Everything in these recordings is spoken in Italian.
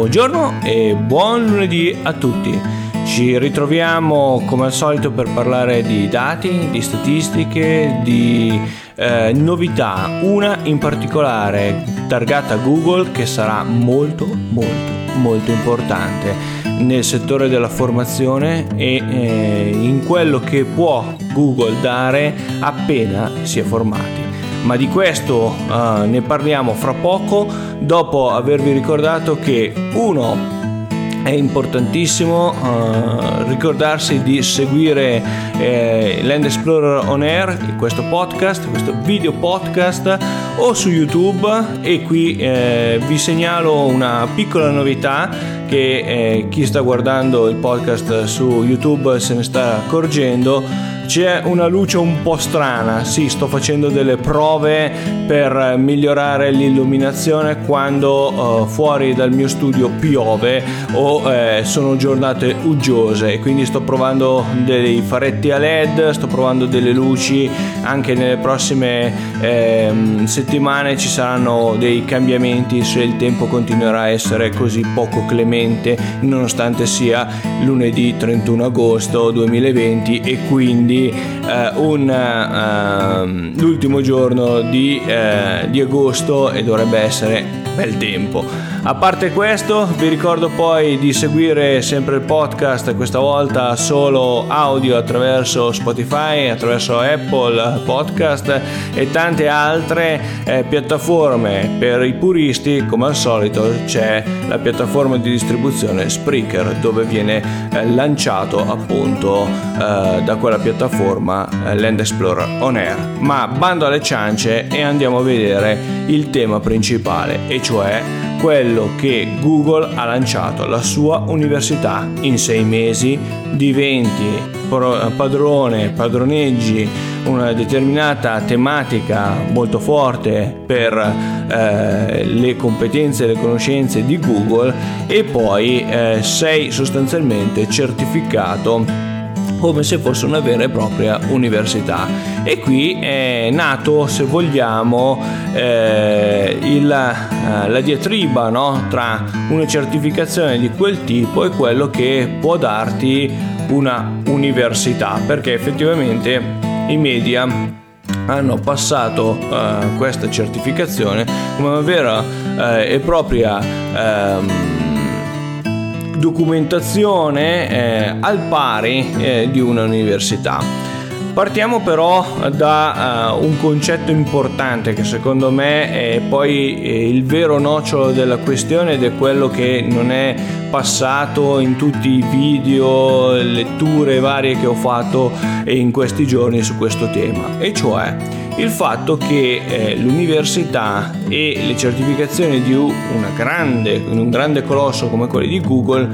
Buongiorno e buon lunedì a tutti. Ci ritroviamo come al solito per parlare di dati, di statistiche, di eh, novità, una in particolare targata Google che sarà molto molto molto importante nel settore della formazione e eh, in quello che può Google dare appena si è formati ma di questo uh, ne parliamo fra poco dopo avervi ricordato che uno è importantissimo uh, ricordarsi di seguire eh, Land Explorer On Air, questo podcast, questo video podcast o su YouTube e qui eh, vi segnalo una piccola novità che eh, chi sta guardando il podcast su YouTube se ne sta accorgendo. C'è una luce un po' strana, sì, sto facendo delle prove per migliorare l'illuminazione quando uh, fuori dal mio studio piove o eh, sono giornate uggiose. Quindi sto provando dei faretti a LED, sto provando delle luci, anche nelle prossime eh, settimane ci saranno dei cambiamenti se il tempo continuerà a essere così poco clemente nonostante sia lunedì 31 agosto 2020 e quindi eh, un, uh, l'ultimo giorno di, uh, di agosto e dovrebbe essere bel tempo. A parte questo, vi ricordo poi di seguire sempre il podcast, questa volta solo audio attraverso Spotify, attraverso Apple Podcast e tante altre eh, piattaforme. Per i puristi, come al solito, c'è la piattaforma di distribuzione Spreaker dove viene eh, lanciato appunto eh, da quella piattaforma eh, Land Explorer On Air. Ma bando alle ciance e andiamo a vedere il tema principale, e cioè quello che Google ha lanciato, la sua università. In sei mesi diventi padrone, padroneggi una determinata tematica molto forte per eh, le competenze e le conoscenze di Google e poi eh, sei sostanzialmente certificato come se fosse una vera e propria università. E qui è nato, se vogliamo, eh, il, eh, la diatriba no? tra una certificazione di quel tipo e quello che può darti una università, perché effettivamente i media hanno passato uh, questa certificazione come una vera uh, e propria uh, documentazione eh, al pari eh, di una università. Partiamo però da uh, un concetto importante che secondo me è poi eh, il vero nocciolo della questione ed è quello che non è passato in tutti i video, letture varie che ho fatto in questi giorni su questo tema, e cioè il fatto che eh, l'università e le certificazioni di grande, un grande colosso come quelli di Google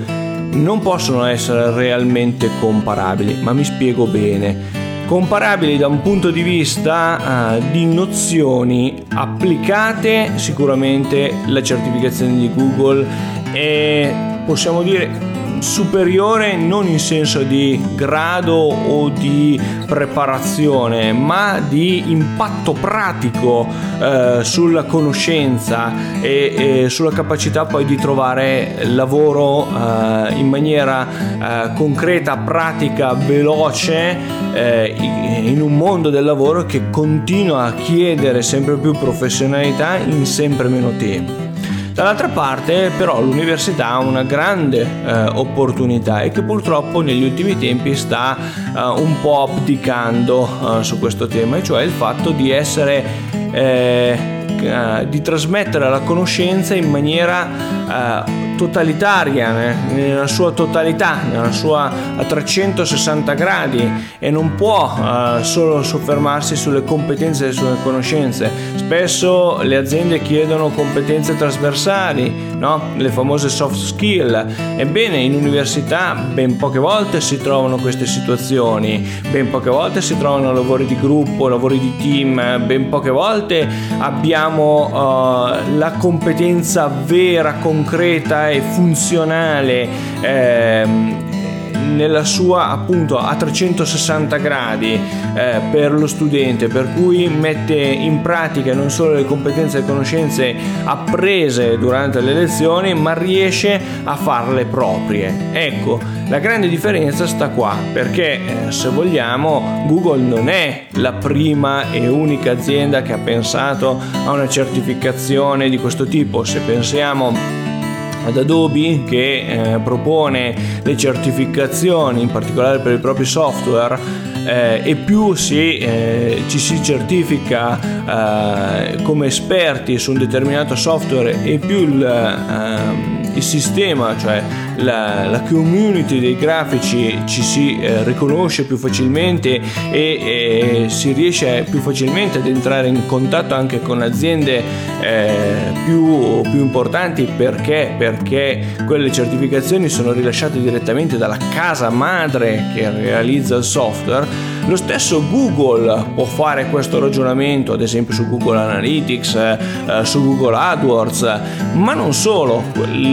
non possono essere realmente comparabili, ma mi spiego bene. Comparabili da un punto di vista uh, di nozioni applicate, sicuramente la certificazione di Google è, possiamo dire, superiore non in senso di grado o di preparazione, ma di impatto pratico eh, sulla conoscenza e, e, sulla capacità poi di trovare lavoro eh, in maniera eh, concreta, pratica, veloce eh, in un mondo del lavoro che continua a chiedere sempre più professionalità in sempre meno tempo. Dall'altra parte però l'università ha una grande eh, opportunità e che purtroppo negli ultimi tempi sta eh, un po' abdicando eh, su questo tema, e cioè il fatto di essere eh, eh, di trasmettere la conoscenza in maniera eh, totalitaria, nella sua totalità, nella sua a 360 gradi e non può uh, solo soffermarsi sulle competenze e sulle conoscenze. Spesso le aziende chiedono competenze trasversali, no? le famose soft skill. Ebbene, in università ben poche volte si trovano queste situazioni, ben poche volte si trovano lavori di gruppo, lavori di team, ben poche volte abbiamo uh, la competenza vera, concreta e funzionale ehm, nella sua appunto a 360 gradi eh, per lo studente, per cui mette in pratica non solo le competenze e conoscenze apprese durante le lezioni, ma riesce a farle proprie. Ecco, la grande differenza sta qua, perché eh, se vogliamo Google non è la prima e unica azienda che ha pensato a una certificazione di questo tipo. Se pensiamo ad Adobe che eh, propone le certificazioni in particolare per i propri software eh, e più si, eh, ci si certifica eh, come esperti su un determinato software e più il, ehm, il sistema, cioè la, la, community dei grafici ci si eh, riconosce più facilmente e, e, si riesce più facilmente ad entrare in contatto anche con aziende eh, più, più, importanti. Perché? perché quelle certificazioni sono rilasciate direttamente dalla casa madre che realizza il software. Lo stesso Google può fare questo ragionamento ad esempio su Google Analytics eh, su Google AdWords ma non solo.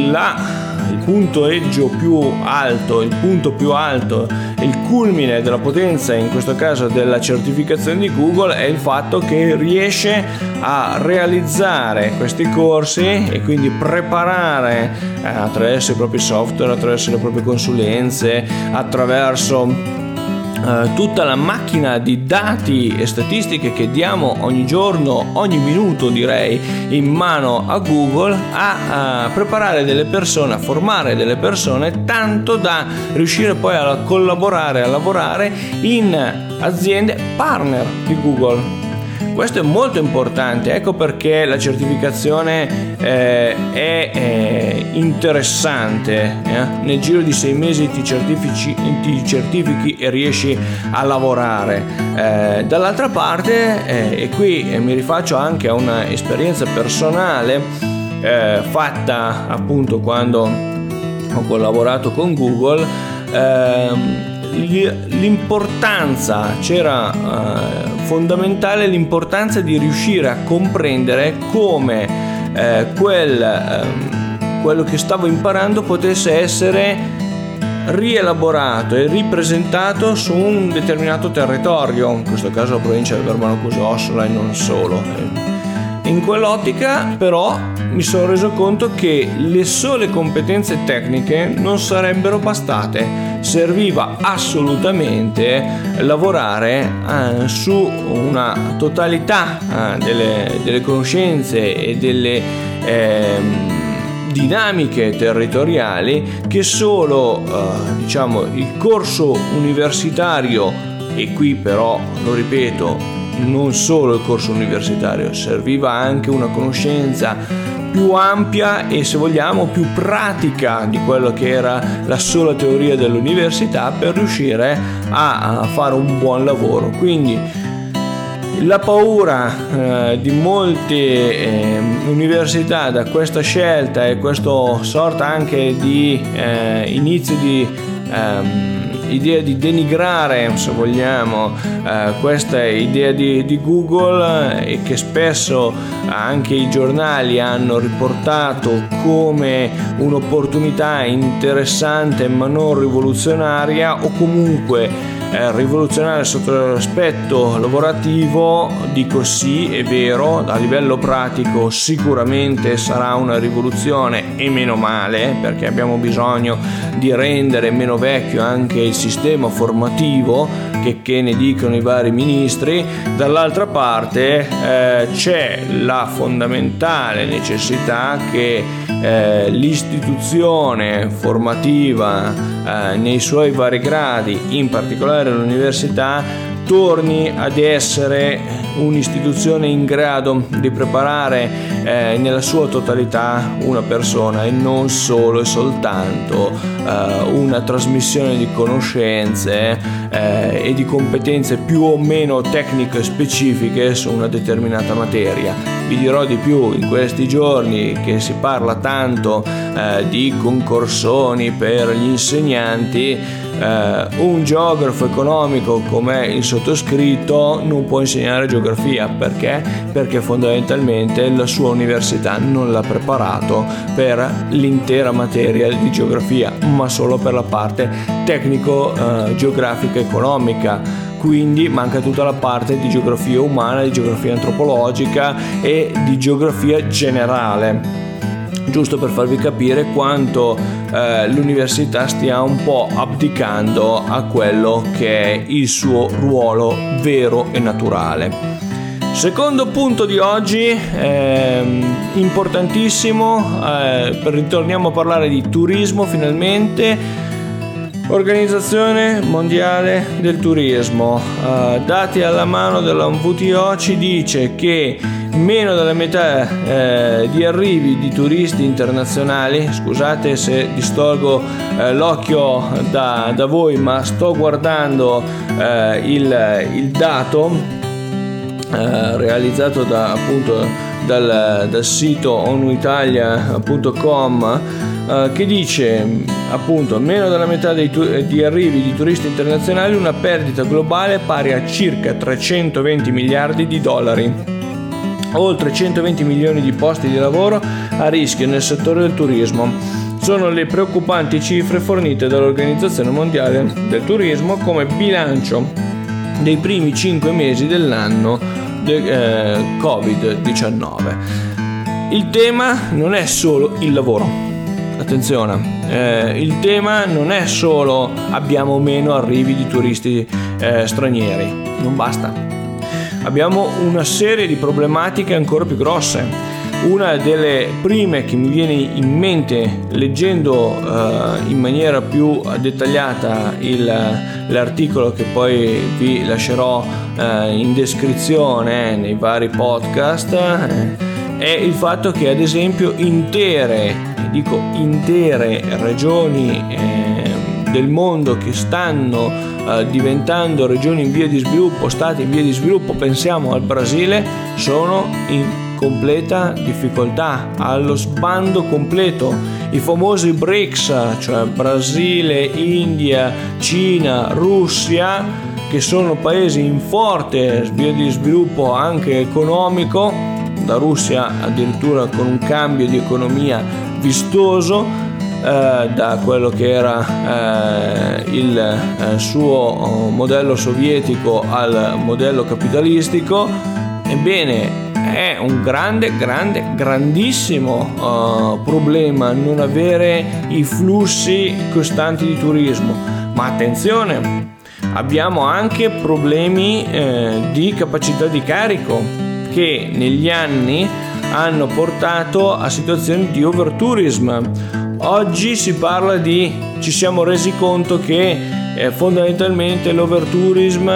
La il punto eggio più alto, il punto più alto, il culmine della potenza, in questo caso della certificazione di Google, è il fatto che riesce a realizzare questi corsi e quindi preparare eh, attraverso i propri software, attraverso le proprie consulenze, attraverso Uh, tutta la macchina di dati e statistiche che diamo ogni giorno, ogni minuto direi, in mano a Google a, a preparare delle persone, a formare delle persone tanto da riuscire poi a collaborare, a lavorare in aziende partner di Google questo è molto importante, ecco perché la certificazione eh, è eh, interessante. Eh? Nel giro di sei mesi ti ti certifichi e riesci a lavorare. Eh, dall'altra parte, eh, e qui mi rifaccio anche a un'esperienza personale eh, fatta appunto quando ho collaborato con Google, ehm, l'importanza, c'era eh, fondamentale l'importanza di riuscire a comprendere come eh, quel, eh, quello che stavo imparando potesse essere rielaborato e ripresentato su un determinato territorio, in questo caso la provincia del Verbano Cusossola e non solo. In quell'ottica però mi sono reso conto che le sole competenze tecniche non sarebbero bastate serviva assolutamente lavorare eh, su una totalità eh, delle, delle, conoscenze e delle eh, dinamiche territoriali che solo eh, diciamo il corso universitario e qui però lo ripeto non solo il corso universitario serviva anche una conoscenza più ampia e se vogliamo più pratica di quello che era la sola teoria dell'università per riuscire a, fare un buon lavoro. Quindi la paura eh, di molte eh, università da questa scelta e questa sorta anche di eh, inizio di ehm, idea di denigrare, se vogliamo, eh, questa idea di, di Google e che spesso anche i giornali hanno riportato come un'opportunità interessante ma non rivoluzionaria o comunque eh, rivoluzionaria sotto l'aspetto lavorativo, dico sì, è vero, a livello pratico sicuramente sarà una rivoluzione e meno male perché abbiamo bisogno di rendere meno vecchio anche il sistema formativo che, che ne dicono i vari ministri, dall'altra parte eh, c'è la fondamentale necessità che eh, l'istituzione formativa eh, nei suoi vari gradi, in particolare l'università, torni ad essere un'istituzione in grado di preparare eh, nella sua totalità una persona e non solo e soltanto eh, una trasmissione di conoscenze eh, e di competenze più o meno tecniche specifiche su una determinata materia. Vi dirò di più in questi giorni che si parla tanto eh, di concorsoni per gli insegnanti eh, un geografo economico come il sottoscritto non può insegnare geografia. Perché? Perché fondamentalmente la sua università non l'ha preparato per l'intera materia di geografia, ma solo per la parte tecnico-geografica eh, economica. Quindi manca tutta la parte di geografia umana, di geografia antropologica e di geografia generale giusto per farvi capire quanto eh, l'università stia un po' abdicando a quello che è il suo ruolo vero e naturale. Secondo punto di oggi, eh, importantissimo, eh, ritorniamo a parlare di turismo finalmente. Organizzazione Mondiale del Turismo, eh, dati alla mano della VTO, ci dice che meno della metà eh, di arrivi di turisti internazionali, scusate se distolgo eh, l'occhio da, da, voi, ma sto guardando eh, il, il, dato eh, realizzato da, appunto, dal, dal sito onuitalia.com eh, che dice appunto meno della metà dei tu- di arrivi di turisti internazionali una perdita globale pari a circa 320 miliardi di dollari oltre 120 milioni di posti di lavoro a rischio nel settore del turismo. Sono le preoccupanti cifre fornite dall'Organizzazione Mondiale del Turismo come bilancio dei primi 5 mesi dell'anno del eh, Covid-19. Il tema non è solo il lavoro, attenzione, eh, il tema non è solo abbiamo meno arrivi di turisti eh, stranieri, non basta abbiamo una serie di problematiche ancora più grosse. Una delle prime che mi viene in mente leggendo uh, in maniera più dettagliata il, l'articolo che poi vi lascerò uh, in descrizione nei vari podcast eh, è il fatto che ad esempio intere, dico intere regioni eh, del mondo che stanno eh, diventando regioni in via di sviluppo, stati in via di sviluppo, pensiamo al Brasile, sono in completa difficoltà, allo sbando completo. I famosi BRICS, cioè Brasile, India, Cina, Russia, che sono paesi in forte via di sviluppo anche economico, la Russia addirittura con un cambio di economia vistoso, da quello che era eh, il eh, suo modello sovietico al modello capitalistico, ebbene è un grande, grande, grandissimo uh, problema non avere i flussi costanti di turismo. Ma attenzione, abbiamo anche problemi eh, di capacità di carico che negli anni hanno portato a situazioni di overtourism Oggi si parla di, ci siamo resi conto che eh, fondamentalmente l'overtourism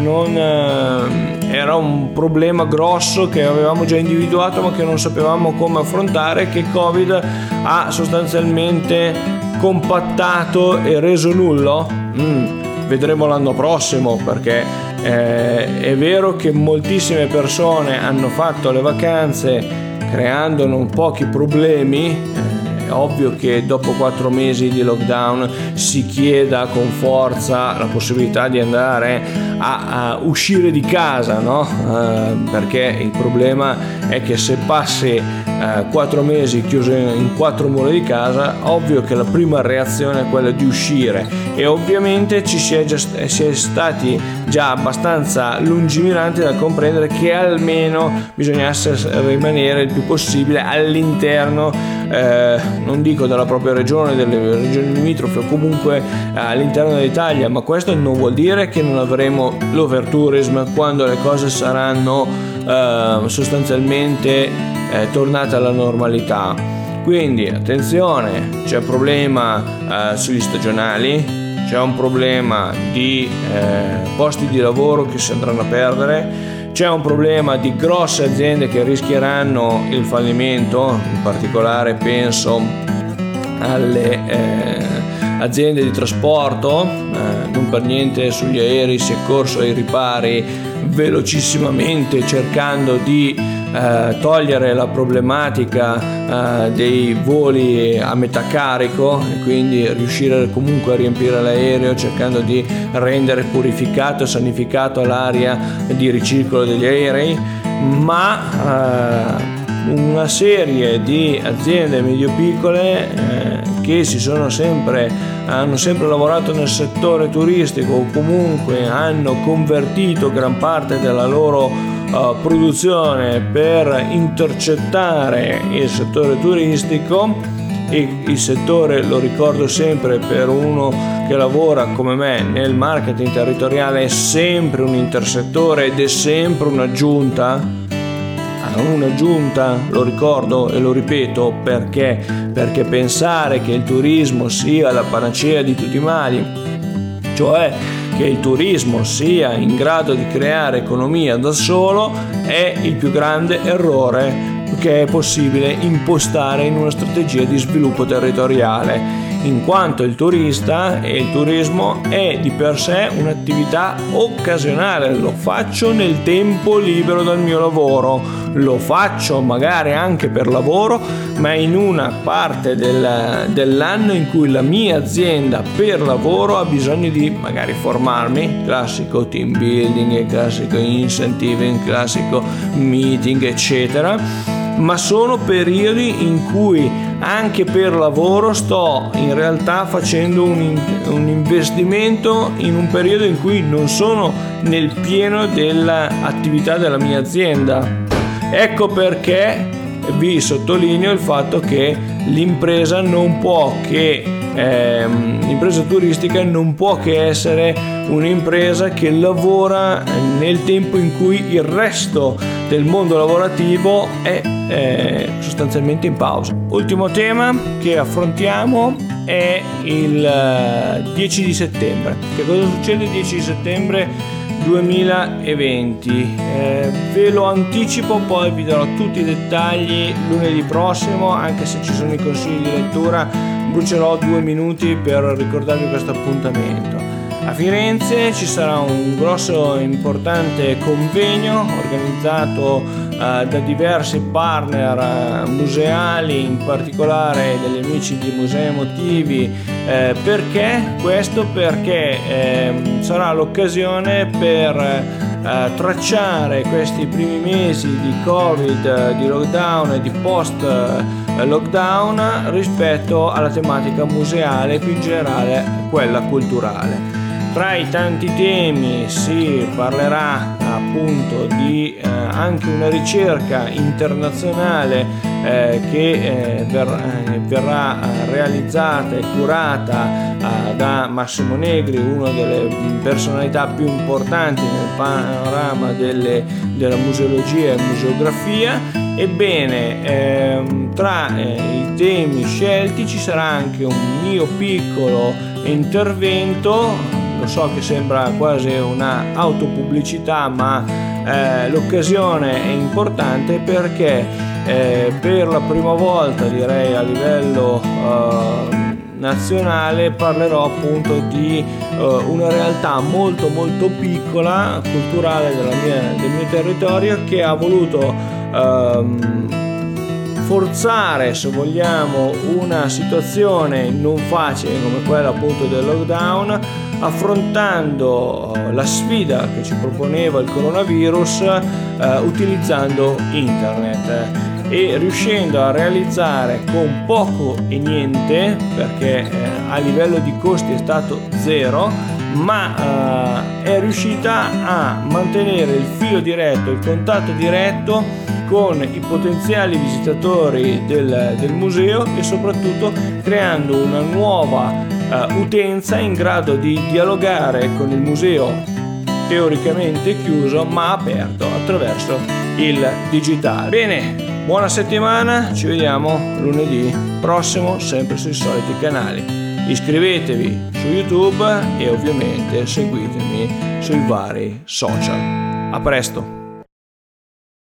non eh, era un problema grosso che avevamo già individuato ma che non sapevamo come affrontare, che Covid ha sostanzialmente compattato e reso nullo. Mm, vedremo l'anno prossimo perché eh, è vero che moltissime persone hanno fatto le vacanze creando non pochi problemi eh, è ovvio che dopo quattro mesi di lockdown si chieda con forza la possibilità di andare a, a uscire di casa, no? Uh, perché il problema è che se passi uh, quattro mesi chiuso in quattro mura di casa, ovvio che la prima reazione è quella di uscire e ovviamente ci si è, già, si è stati già abbastanza lungimiranti da comprendere che almeno bisogna rimanere il più possibile all'interno eh, non dico della propria regione, delle regioni limitrofe o comunque eh, all'interno dell'Italia, ma questo non vuol dire che non avremo l'overtourism quando le cose saranno eh, sostanzialmente tornate alla normalità. Quindi attenzione, c'è problema eh, sugli stagionali, c'è un problema di eh, posti di lavoro che si andranno a perdere c'è un problema di grosse aziende che rischieranno il fallimento, in particolare penso alle eh, aziende di trasporto, eh, non per niente sugli aerei si è corso ai ripari velocissimamente cercando di eh, togliere la problematica eh, dei voli a metà carico e quindi riuscire comunque a riempire l'aereo cercando di rendere purificato e sanificato l'aria di ricircolo degli aerei, ma eh, una serie di aziende medio-piccole eh, che si sono sempre, hanno sempre lavorato nel settore turistico o comunque hanno convertito gran parte della loro produzione per intercettare il settore turistico. Il settore lo ricordo sempre per uno che lavora come me nel marketing territoriale è sempre un intersettore ed è sempre un'aggiunta un'aggiunta, lo ricordo e lo ripeto perché, perché pensare che il turismo sia la panacea di tutti i mali, cioè che il turismo sia in grado di creare economia da solo, è il più grande errore che è possibile impostare in una strategia di sviluppo territoriale in quanto il turista e il turismo è di per sé un'attività occasionale, lo faccio nel tempo libero dal mio lavoro, lo faccio magari anche per lavoro, ma in una parte del, dell'anno in cui la mia azienda per lavoro ha bisogno di magari formarmi, classico team building, classico incentiving, classico meeting, eccetera ma sono periodi in cui anche per lavoro sto in realtà facendo un, un investimento in un periodo in cui non sono nel pieno dell'attività della mia azienda. Ecco perché vi sottolineo il fatto che l'impresa non può che ehm, l'impresa turistica non può che essere un'impresa che lavora nel tempo in cui il resto del mondo lavorativo è eh, sostanzialmente in pausa. Ultimo tema che affrontiamo è il 10 eh, di settembre. Che cosa succede il 10 di settembre 2020? Eh, ve lo anticipo, poi vi darò tutti i dettagli lunedì prossimo, anche se ci sono i consigli di lettura, brucerò due minuti per ricordarvi questo appuntamento. A Firenze ci sarà un grosso e importante convegno organizzato uh, da diversi partner uh, museali, in particolare degli amici di Musei Motivi. Uh, perché? Questo perché ehm, sarà l'occasione per tracciare questi primi mesi di Covid, di lockdown e di post lockdown rispetto alla tematica museale e più in generale quella culturale. Tra i tanti temi si parlerà appunto di eh, anche una ricerca internazionale eh, che eh, ver- eh, verrà eh, realizzata e curata eh, da Massimo Negri, una delle personalità più importanti nel panorama delle, della museologia e museografia. Ebbene, ehm, tra i temi scelti ci sarà anche un mio piccolo intervento lo so che sembra quasi una autopubblicità, ma eh, l'occasione è importante perché eh, per la prima volta, direi a livello eh, nazionale, parlerò appunto di eh, una realtà molto molto piccola, culturale mia, del mio territorio, che ha voluto ehm, forzare, se vogliamo, una situazione non facile come quella appunto del lockdown affrontando eh, la sfida che ci proponeva il coronavirus eh, utilizzando internet e riuscendo a realizzare con poco e niente perché eh, a livello di costi è stato zero ma eh, è riuscita a mantenere il filo diretto, il contatto diretto con i potenziali visitatori del, del museo e soprattutto creando una nuova uh, utenza in grado di dialogare con il museo teoricamente chiuso ma aperto attraverso il digitale. Bene, buona settimana, ci vediamo lunedì prossimo sempre sui soliti canali. Iscrivetevi su YouTube e ovviamente seguitemi sui vari social. A presto!